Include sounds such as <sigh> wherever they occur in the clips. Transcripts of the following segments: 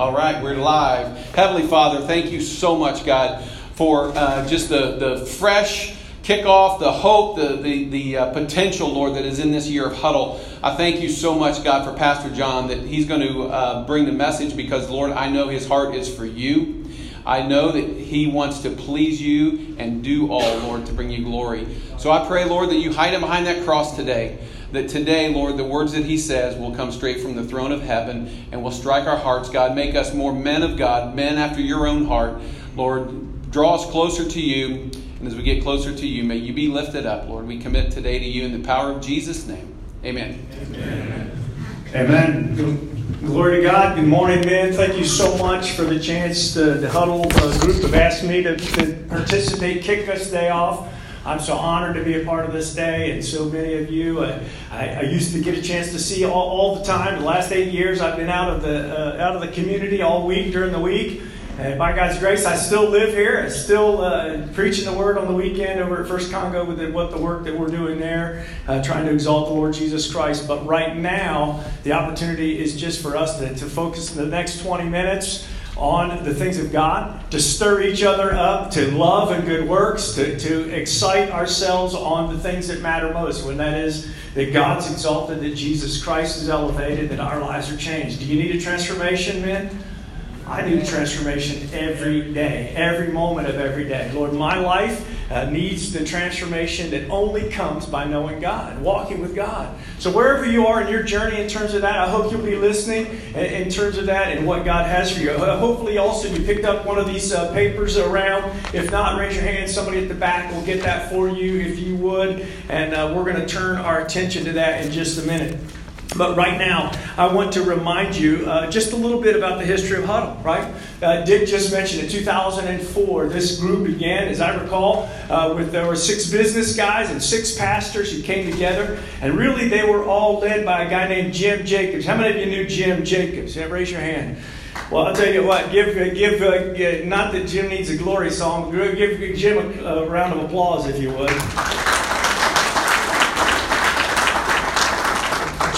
All right, we're live. Heavenly Father, thank you so much, God, for uh, just the, the fresh kickoff, the hope, the, the, the uh, potential, Lord, that is in this year of huddle. I thank you so much, God, for Pastor Jon, that he's going to uh, bring the message because, Lord, I know his heart is for you. I know that he wants to please you and do all, Lord, to bring you glory. So I pray, Lord, that you hide him behind that cross today that today, Lord, the words that He says will come straight from the throne of heaven and will strike our hearts. God, make us more men of God, men after your own heart. Lord, draw us closer to you. And as we get closer to you, may you be lifted up, Lord. We commit today to you in the power of Jesus' name. Amen. Amen. Amen. Glory to God. Good morning, men. Thank you so much for the chance. To, the huddle uh, group have asked me to, to participate, kick us day off. I'm so honored to be a part of this day, and so many of you. Uh, I, I, used to get a chance to see all, all, the time. The last eight years, I've been out of the uh, out of the community all week during the week. And by God's grace, I still live here. I still uh, preaching the word on the weekend over at First Congo with the, what the work that we're doing there, uh, trying to exalt the Lord Jesus Christ. But right now, the opportunity is just for us to, to focus the next 20 minutes on the things of God, to stir each other up to love and good works, to, to excite ourselves on the things that matter most. When that is that God's exalted, that Jesus Christ is elevated, that our lives are changed. Do you need a transformation, men? I need a transformation every day, every moment of every day. Lord, my life uh, needs the transformation that only comes by knowing God, walking with God. So, wherever you are in your journey in terms of that, I hope you'll be listening in, in terms of that and what God has for you. Uh, hopefully, also, you picked up one of these uh, papers around. If not, raise your hand. Somebody at the back will get that for you if you would. And uh, we're going to turn our attention to that in just a minute. But right now, I want to remind you uh, just a little bit about the history of Huddle, right? Uh, Dick just mentioned in 2004, this group began, as I recall, uh, with there were six business guys and six pastors who came together, and really they were all led by a guy named Jim Jacobs. How many of you knew Jim Jacobs? Yeah, raise your hand. Well, I'll tell you what, give, uh, give uh, not that Jim needs a glory song, give Jim a, a round of applause if you would.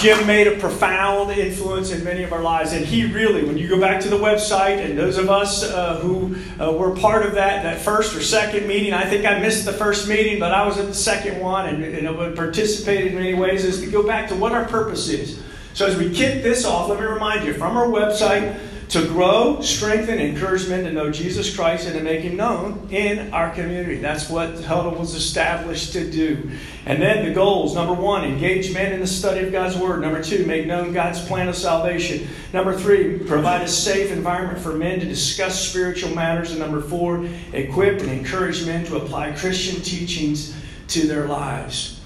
Jim made a profound influence in many of our lives, and he really, when you go back to the website, and those of us uh, who uh, were part of that that first or second meeting, I think I missed the first meeting, but I was at the second one, and, and participated in many ways. Is to go back to what our purpose is. So as we kick this off, let me remind you from our website to grow, strengthen, encourage men to know Jesus Christ and to make Him known in our community. That's what Huddle was established to do. And then the goals number one, engage men in the study of God's Word. Number two, make known God's plan of salvation. Number three, provide a safe environment for men to discuss spiritual matters. And number four, equip and encourage men to apply Christian teachings to their lives.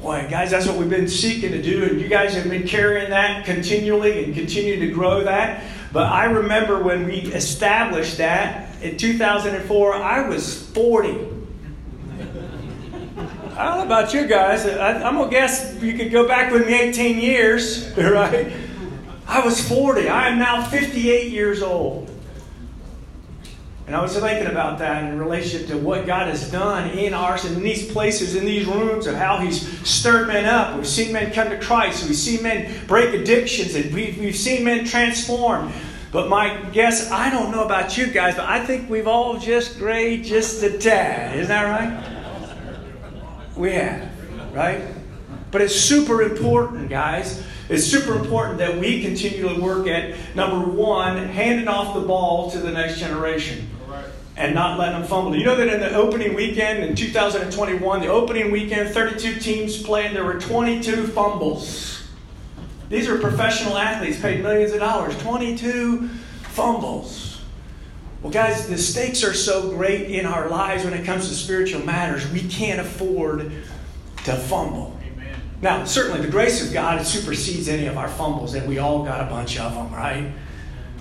Boy, guys, that's what we've been seeking to do, and you guys have been carrying that continually and continue to grow that. But I remember when we established that in 2004, I was 40. I don't know about you guys. I, am going to guess you could go back with me 18 years, <laughs> right? I was 40. I am now 58 years old. And I was thinking about that in relationship to what God has done in ours in these places, in these rooms, of how He's stirred men up. We've seen men come to Christ. We've seen men break addictions, and we've, we've seen men transform. But my guess, I don't know about you guys, but I think we've all just grayed just a tad. Isn't that right? We have, right? But it's super important, guys. It's super important that we continue to work at number one, handing off the ball to the next generation and not letting them fumble. You know that in the opening weekend in 2021, the opening weekend, 32 teams played, there were 22 fumbles. These are professional athletes paid millions of dollars, 22 fumbles. Well, guys, the stakes are so great in our lives when it comes to spiritual matters, we can't afford to fumble. Amen. Now, certainly the grace of God supersedes any of our fumbles, and we all got a bunch of them, right?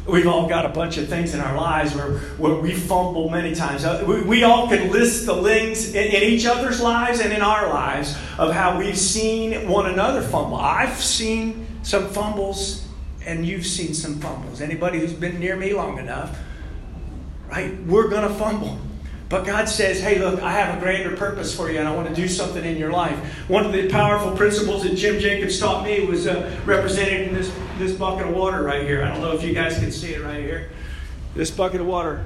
We've all got a bunch of things in our lives where, where we fumble many times. Uh, we, we all can list the things in, in, each other's lives and in our lives of how we've seen one another fumble. I've seen some fumbles, and you've seen some fumbles. Anybody who's been near me long enough, right? We're going to fumble. But God says, hey, look, I have a grander purpose for you and I want to do something in your life. One of the powerful principles that Jim Jacobs taught me was uh, represented in this, this bucket of water right here. I don't know if you guys can see it right here. This bucket of water.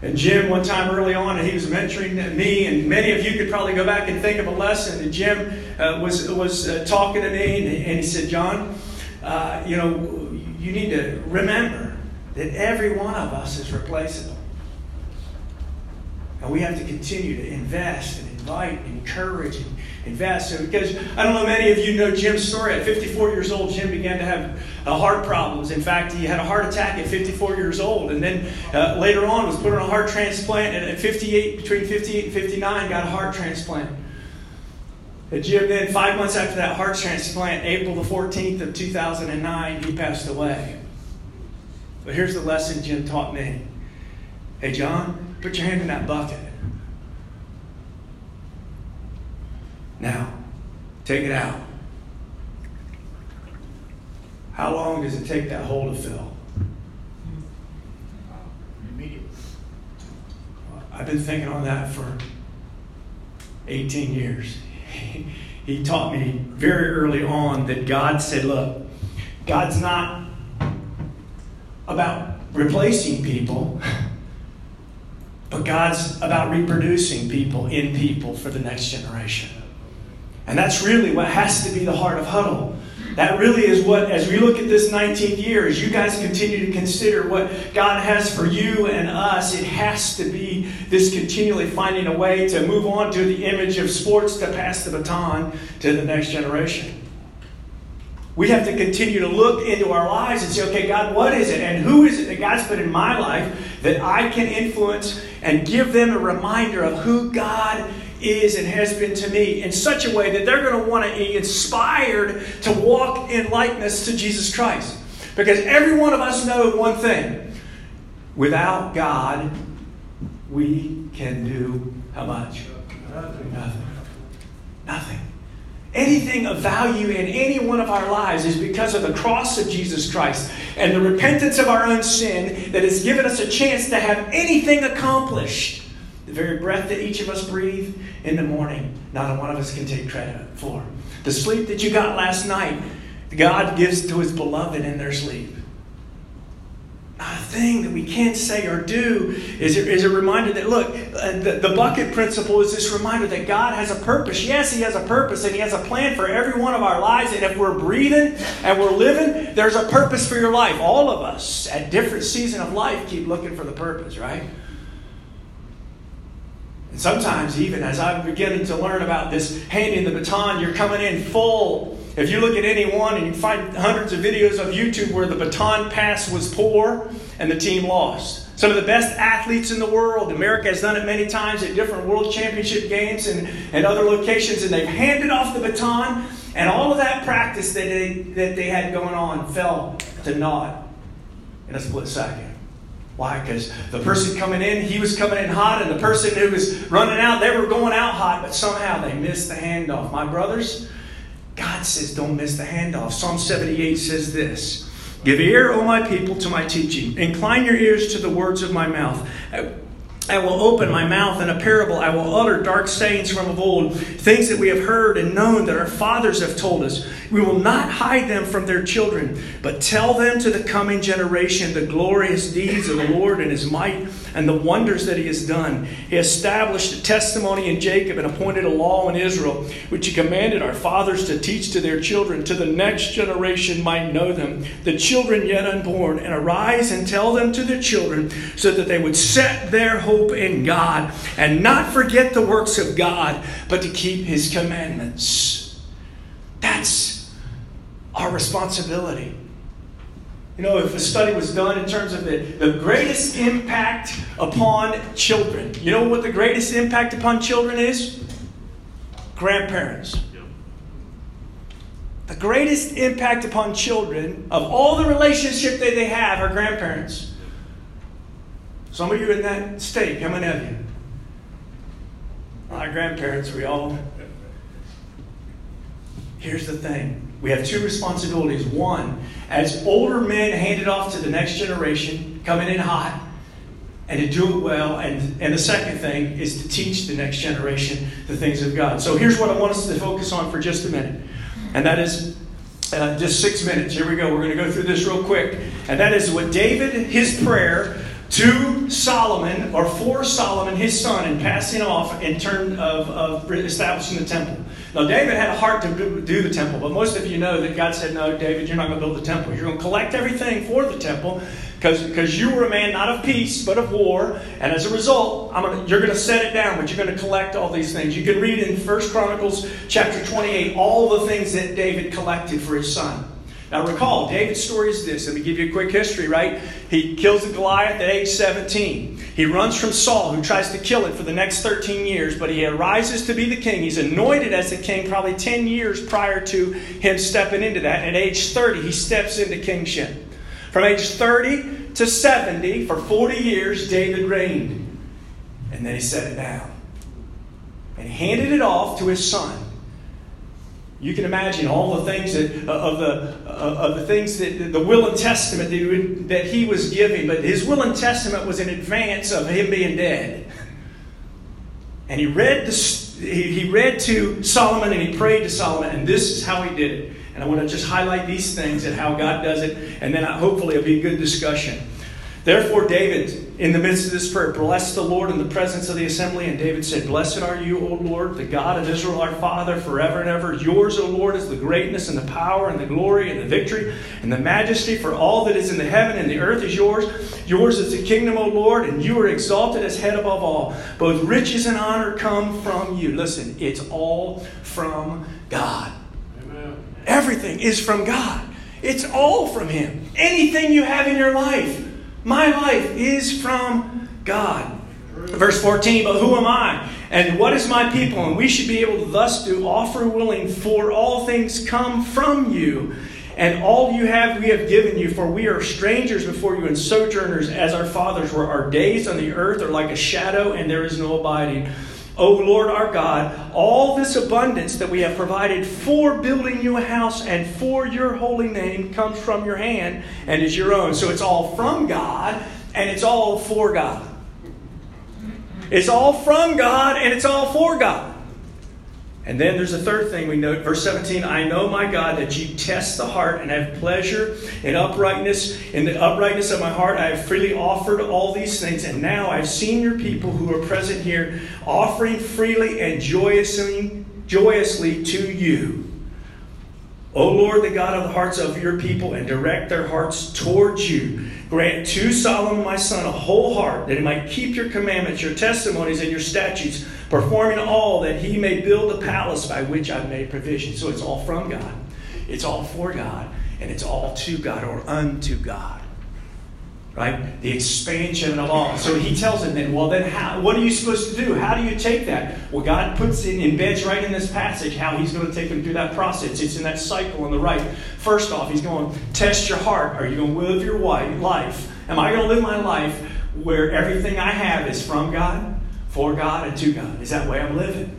And Jim, one time early on, he was mentoring me, and many of you could probably go back and think of a lesson. And Jim uh, was, was uh, talking to me, and, and, he said, Jon, uh, you know, you need to remember that every one of us is replaceable. And we have to continue to invest and invite and encourage and invest. So because I don't know, many of you know Jim's story. At 54 years old, Jim began to have uh, heart problems. In fact, he had a heart attack at 54 years old, and then uh, later on was put on a heart transplant. And at 58, between 58 and 59, got a heart transplant. And Jim then, five months after that heart transplant, April the 14th of 2009, he passed away. But here's the lesson Jim taught me. Hey, Jon, Put your hand in that bucket. Now, take it out. How long does it take that hole to fill? Immediately. I've been thinking on that for 18 years. <laughs> he taught me very early on that God said, look, God's not about replacing people. <laughs> But God's about reproducing people in people for the next generation. And that's really what has to be the heart of Huddle. That really is what, as we look at this 19th year, as you guys continue to consider what God has for you and us, it has to be this continually finding a way to move on to the image of sports to pass the baton to the next generation. We have to continue to look into our lives and say, okay, God, what is it? And who is it that God's put in my life that I can influence and give them a reminder of who God is and has been to me in such a way that they're going to want to be inspired to walk in likeness to Jesus Christ. Because every one of us know one thing without God, we can do how much? Nothing. Nothing. Nothing. Anything of value in any one of our lives is because of the cross of Jesus Christ and the repentance of our own sin that has given us a chance to have anything accomplished. The very breath that each of us breathe in the morning, not one of us can take credit for. The sleep that you got last night, God gives to his beloved in their sleep thing that we can't say or do is, is a reminder that, look, uh, the, the bucket principle is this reminder that God has a purpose. Yes, He has a purpose and He has a plan for every one of our lives. And if we're breathing and we're living, there's a purpose for your life. All of us at different season of life keep looking for the purpose, right? And sometimes, even as I'm beginning to learn about this handing the baton, you're coming in full if you look at any one, and you find hundreds of videos of YouTube where the baton pass was poor and the team lost. Some of the best athletes in the world, America has done it many times at different world championship games and, and other locations, and they've handed off the baton, and all of that practice that they, that they had going on fell to naught in a split second. Why? Because the person coming in, he was coming in hot, and the person who was running out, they were going out hot, but somehow they missed the handoff. My brothers, God says, don't miss the handoff. Psalm 78 says this Give ear, O my people, to my teaching. Incline your ears to the words of my mouth. I will open my mouth in a parable. I will utter dark sayings from of old, things that we have heard and known that our fathers have told us. We will not hide them from their children, but tell them to the coming generation the glorious deeds of the Lord and his might and the wonders that he has done. He established a testimony in Jacob and appointed a law in Israel, which he commanded our fathers to teach to their children, to the next generation might know them, the children yet unborn, and arise and tell them to their children, so that they would set their hope in God and not forget the works of God, but to keep his commandments. That's our responsibility. You know, if a study was done in terms of the, the greatest impact upon children, you know what the greatest impact upon children is? Grandparents. The greatest impact upon children of all the relationship that they have are grandparents. Some of you in that state, how many of you? Our grandparents, we all. Here's the thing we have two responsibilities. One, as older men handed off to the next generation, coming in hot, and to do it well. And, and the second thing is to teach the next generation the things of God. So here's what I want us to focus on for just a minute, and that is uh, just six minutes. Here we go. We're going to go through this real quick. And that is what David, his prayer to Solomon, or for Solomon, his son, in passing off in turn of, of establishing the temple. Now, David had a heart to do the temple, but most of you know that God said, No, David, you're not going to build the temple. You're going to collect everything for the temple because you were a man not of peace, but of war. And as a result, gonna, you're going to set it down, but you're going to collect all these things. You can read in First Chronicles chapter 28 all the things that David collected for his son. Now recall, David's story is this. Let me give you a quick history, right? He kills a Goliath at age 17. He runs from Saul, who tries to kill him for the next 13 years, but he arises to be the king. He's anointed as the king probably 10 years prior to him stepping into that. At age 30, he steps into kingship. From age 30 to 70, for 40 years, David reigned. And then he set it down. And he handed it off to his son. You can imagine all the things that, uh, of the uh, of the things that the will and testament that he, would, that he was giving, but his will and testament was in advance of him being dead. And he read the, he, he read to Solomon and he prayed to Solomon, and this is how he did it. And I want to just highlight these things and how God does it, and then hopefully it'll be a good discussion. Therefore, David, in the midst of this prayer, blessed the Lord in the presence of the assembly. And David said, Blessed are you, O Lord, the God of Israel, our Father, forever and ever. Yours, O Lord, is the greatness and the power and the glory and the victory and the majesty, for all that is in the heaven and the earth is yours. Yours is the kingdom, O Lord, and you are exalted as head above all. Both riches and honor come from you. Listen, it's all from God. Amen. Everything is from God. It's all from Him. Anything you have in your life my life is from God. Verse 14, but who am I? And what is my people? And we should be able to thus do offer willing, for all things come from you. And all you have we have given you, for we are strangers before you and sojourners as our fathers were. Our days on the earth are like a shadow, and there is no abiding. O Lord our God, all this abundance that we have provided for building you a house and for your holy name comes from your hand and is your own. So it's all from God and it's all for God. It's all from God and it's all for God. And then there's a third thing we note, verse 17 I know, my God, that you test the heart and have pleasure in uprightness. In the uprightness of my heart, I have freely offered all these things. And now I've seen your people who are present here offering freely and joyously, joyously to you. O Lord, the God of the hearts of your people, and direct their hearts towards you. Grant to Solomon my son a whole heart, that he might keep your commandments, your testimonies, and your statutes, performing all that he may build the palace by which I've made provision. So it's all from God, it's all for God, and it's all to God or unto God right? The expansion of all. So he tells him then, well, then how, what are you supposed to do? How do you take that? Well, God puts in embeds right in this passage how he's going to take him through that process. It's in that cycle on the right. First off, he's going to test your heart. Are you going to live your life? Am I going to live my life where everything I have is from God, for God, and to God? Is that the way I'm living?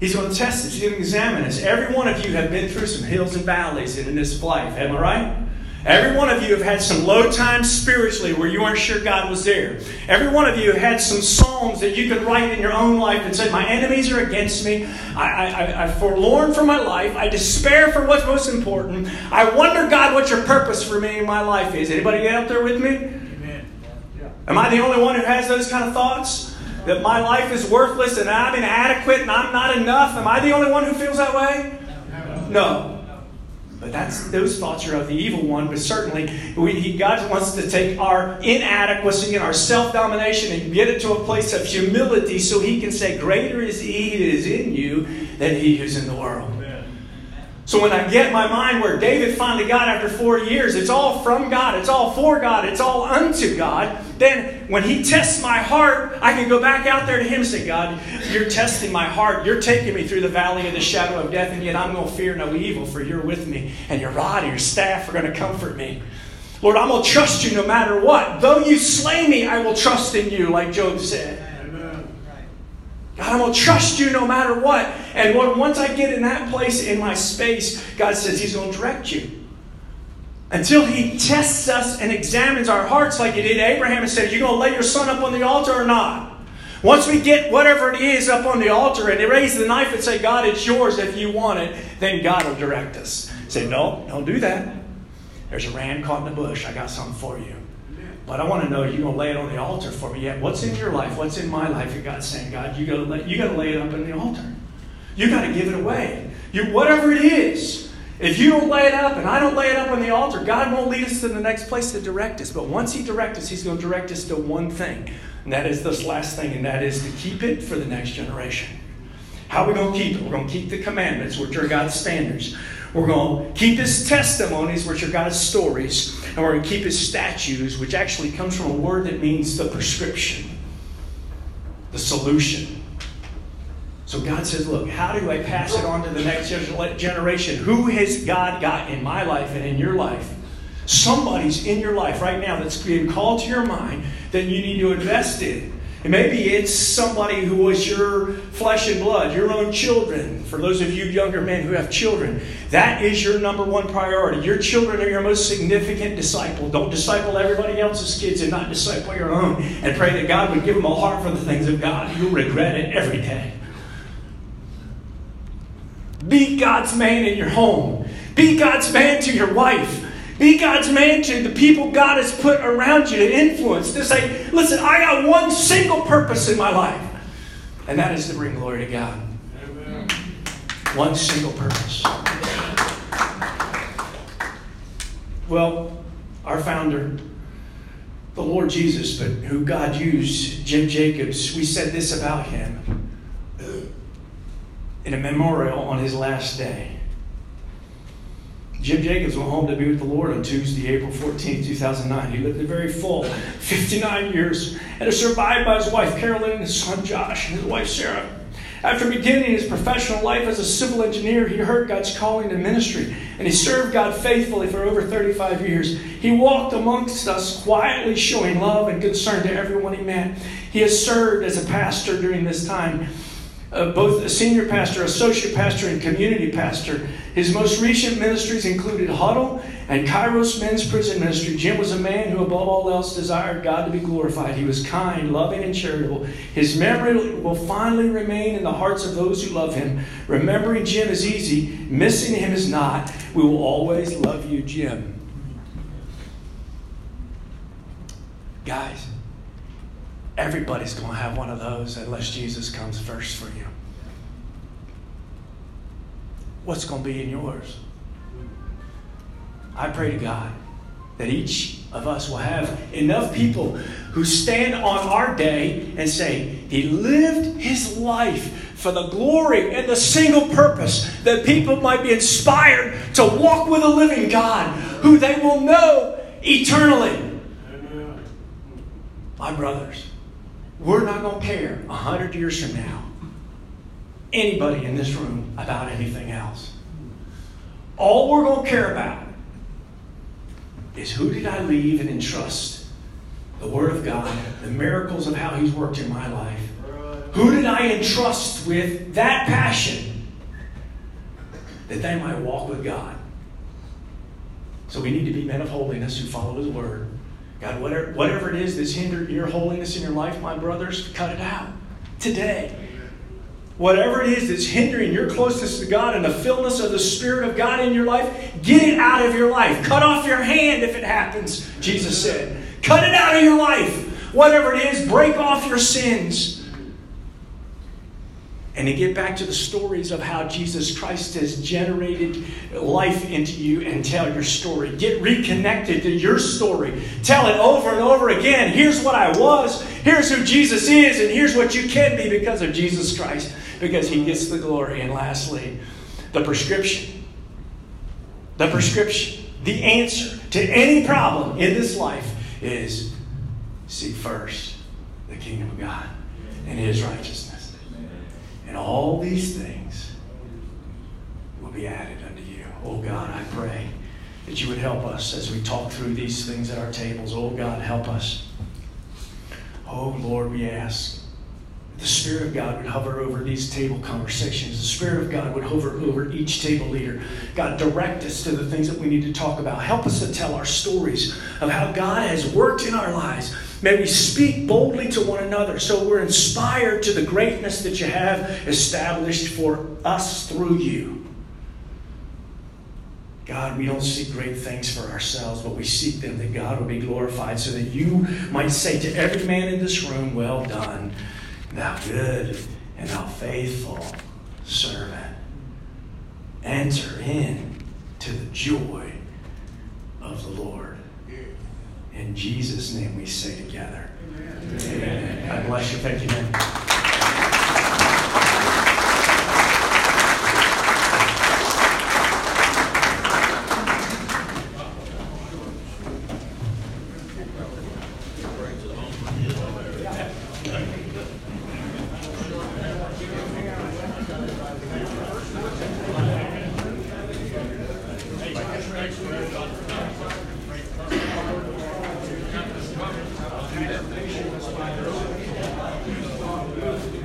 He's going to test us. He's going to examine us. Every one of you have been through some hills and valleys in this life. Am I right? Every one of you have had some low times spiritually where you weren't sure God was there. Every one of you had some psalms that you could write in your own life that said, My enemies are against me. I, I, I forlorn for my life. I despair for what's most important. I wonder, God, what your purpose for me in my life is. Anybody out there with me? Amen. Am I the only one who has those kind of thoughts? That my life is worthless and I'm inadequate and I'm not enough? Am I the only one who feels that way? No. But that's those thoughts are of the evil one. But certainly, we, he, God wants to take our inadequacy and our self domination and get it to a place of humility, so He can say, "Greater is He that is in you than He who's in the world." So when I get my mind where David finally got after four years, it's all from God, it's all for God, it's all unto God, then when He tests my heart, I can go back out there to Him and say, God, you're testing my heart. You're taking me through the valley of the shadow of death, and yet I'm going to fear no evil, for you're with me, and your rod and your staff are going to comfort me. Lord, I'm going to trust you no matter what. Though you slay me, I will trust in you, like Job said. God, I'm going to trust you no matter what. And once I get in that place in my space, God says He's going to direct you. until he tests us and examines our hearts like he did Abraham and said, You're going to lay your son up on the altar or not? Once we get whatever it is up on the altar and they raise the knife and say, God, it's yours if you want it, then God will direct us. Say, No, don't do that. There's a ram caught in the bush. I got something for you. But I want to know you're going to lay it on the altar for me. Yet, what's in your life? What's in my life? And God's saying, God, you got to you got to lay it up on the altar. You got to give it away. You, whatever it is, if you don't lay it up and I don't lay it up on the altar, God won't lead us to the next place to direct us. But once He directs us, He's going to direct us to one thing. And that is this last thing, and that is to keep it for the next generation. How are we going to keep it? We're going to keep the commandments, which are God's standards. We're going to keep His testimonies, which are God's stories. And we're going to keep His statutes, which actually comes from a word that means the prescription, the solution. So God says, Look, how do I pass it on to the next generation? Who has God got in my life and in your life? Somebody's in your life right now that's being called to your mind that you need to invest in. And maybe it's somebody who was your flesh and blood, your own children. For those of you younger men who have children, that is your number one priority. Your children are your most significant disciple. Don't disciple everybody else's kids and not disciple your own. And pray that God would give them a heart for the things of God. You'll regret it every day. Be God's man in your home. Be God's man to your wife. Be God's man to the people God has put around you to influence. To say, listen, I got one single purpose in my life, and that is to bring glory to God. Amen. One single purpose. Well, our founder, the Lord Jesus, but who God used, Jim Jacobs, we said this about him in a memorial on his last day. Jim Jacobs went home to be with the Lord on Tuesday, April 14, 2009. He lived a very full 59 years and is survived by his wife Carolyn and his son Josh and his wife Sarah. After beginning his professional life as a civil engineer, he heard God's calling to ministry and he served God faithfully for over 35 years. He walked amongst us quietly, showing love and concern to everyone he met. He has served as a pastor during this time uh, both a senior pastor, associate pastor, and community pastor. His most recent ministries included Huddle and Kairos Men's Prison Ministry. Jim was a man who, above all else, desired God to be glorified. He was kind, loving, and charitable. His memory will finally remain in the hearts of those who love him. Remembering Jim is easy, missing him is not. We will always love you, Jim. Guys, Everybody's going to have one of those unless Jesus comes first for you. What's going to be in yours? I pray to God that each of us will have enough people who stand on our day and say, He lived His life for the glory and the single purpose that people might be inspired to walk with a living God who they will know eternally. My brothers, we're not going to care a hundred years from now, anybody in this room, about anything else. All we're going to care about is who did I leave and entrust the Word of God, the miracles of how He's worked in my life. Who did I entrust with that passion that they might walk with God? So we need to be men of holiness who follow His Word God, whatever, whatever it is that's hindered your holiness in your life, my brothers, cut it out today. Whatever it is that's hindering your closeness to God and the fullness of the Spirit of God in your life, get it out of your life. Cut off your hand if it happens, Jesus said. Cut it out of your life. Whatever it is, break off your sins and to get back to the stories of how Jesus Christ has generated life into you and tell your story. Get reconnected to your story. Tell it over and over again. Here's what I was, here's who Jesus is, and here's what you can be because of Jesus Christ, because he gets the glory. And lastly, the prescription. The prescription, the answer to any problem in this life is seek first the kingdom of God and his righteousness. And all these things will be added unto you. Oh God, I pray that you would help us as we talk through these things at our tables. Oh God, help us. Oh Lord, we ask the Spirit of God would hover over these table conversations. The Spirit of God would hover over each table leader. God, direct us to the things that we need to talk about. Help us to tell our stories of how God has worked in our lives. May we speak boldly to one another so we're inspired to the greatness that you have established for us through you. God, we don't seek great things for ourselves, but we seek them that God will be glorified so that you might say to every man in this room, Well done thou good and thou faithful servant. Enter in to the joy of the Lord. In Jesus' name we say together. Amen. Amen. God bless you. Thank you, man.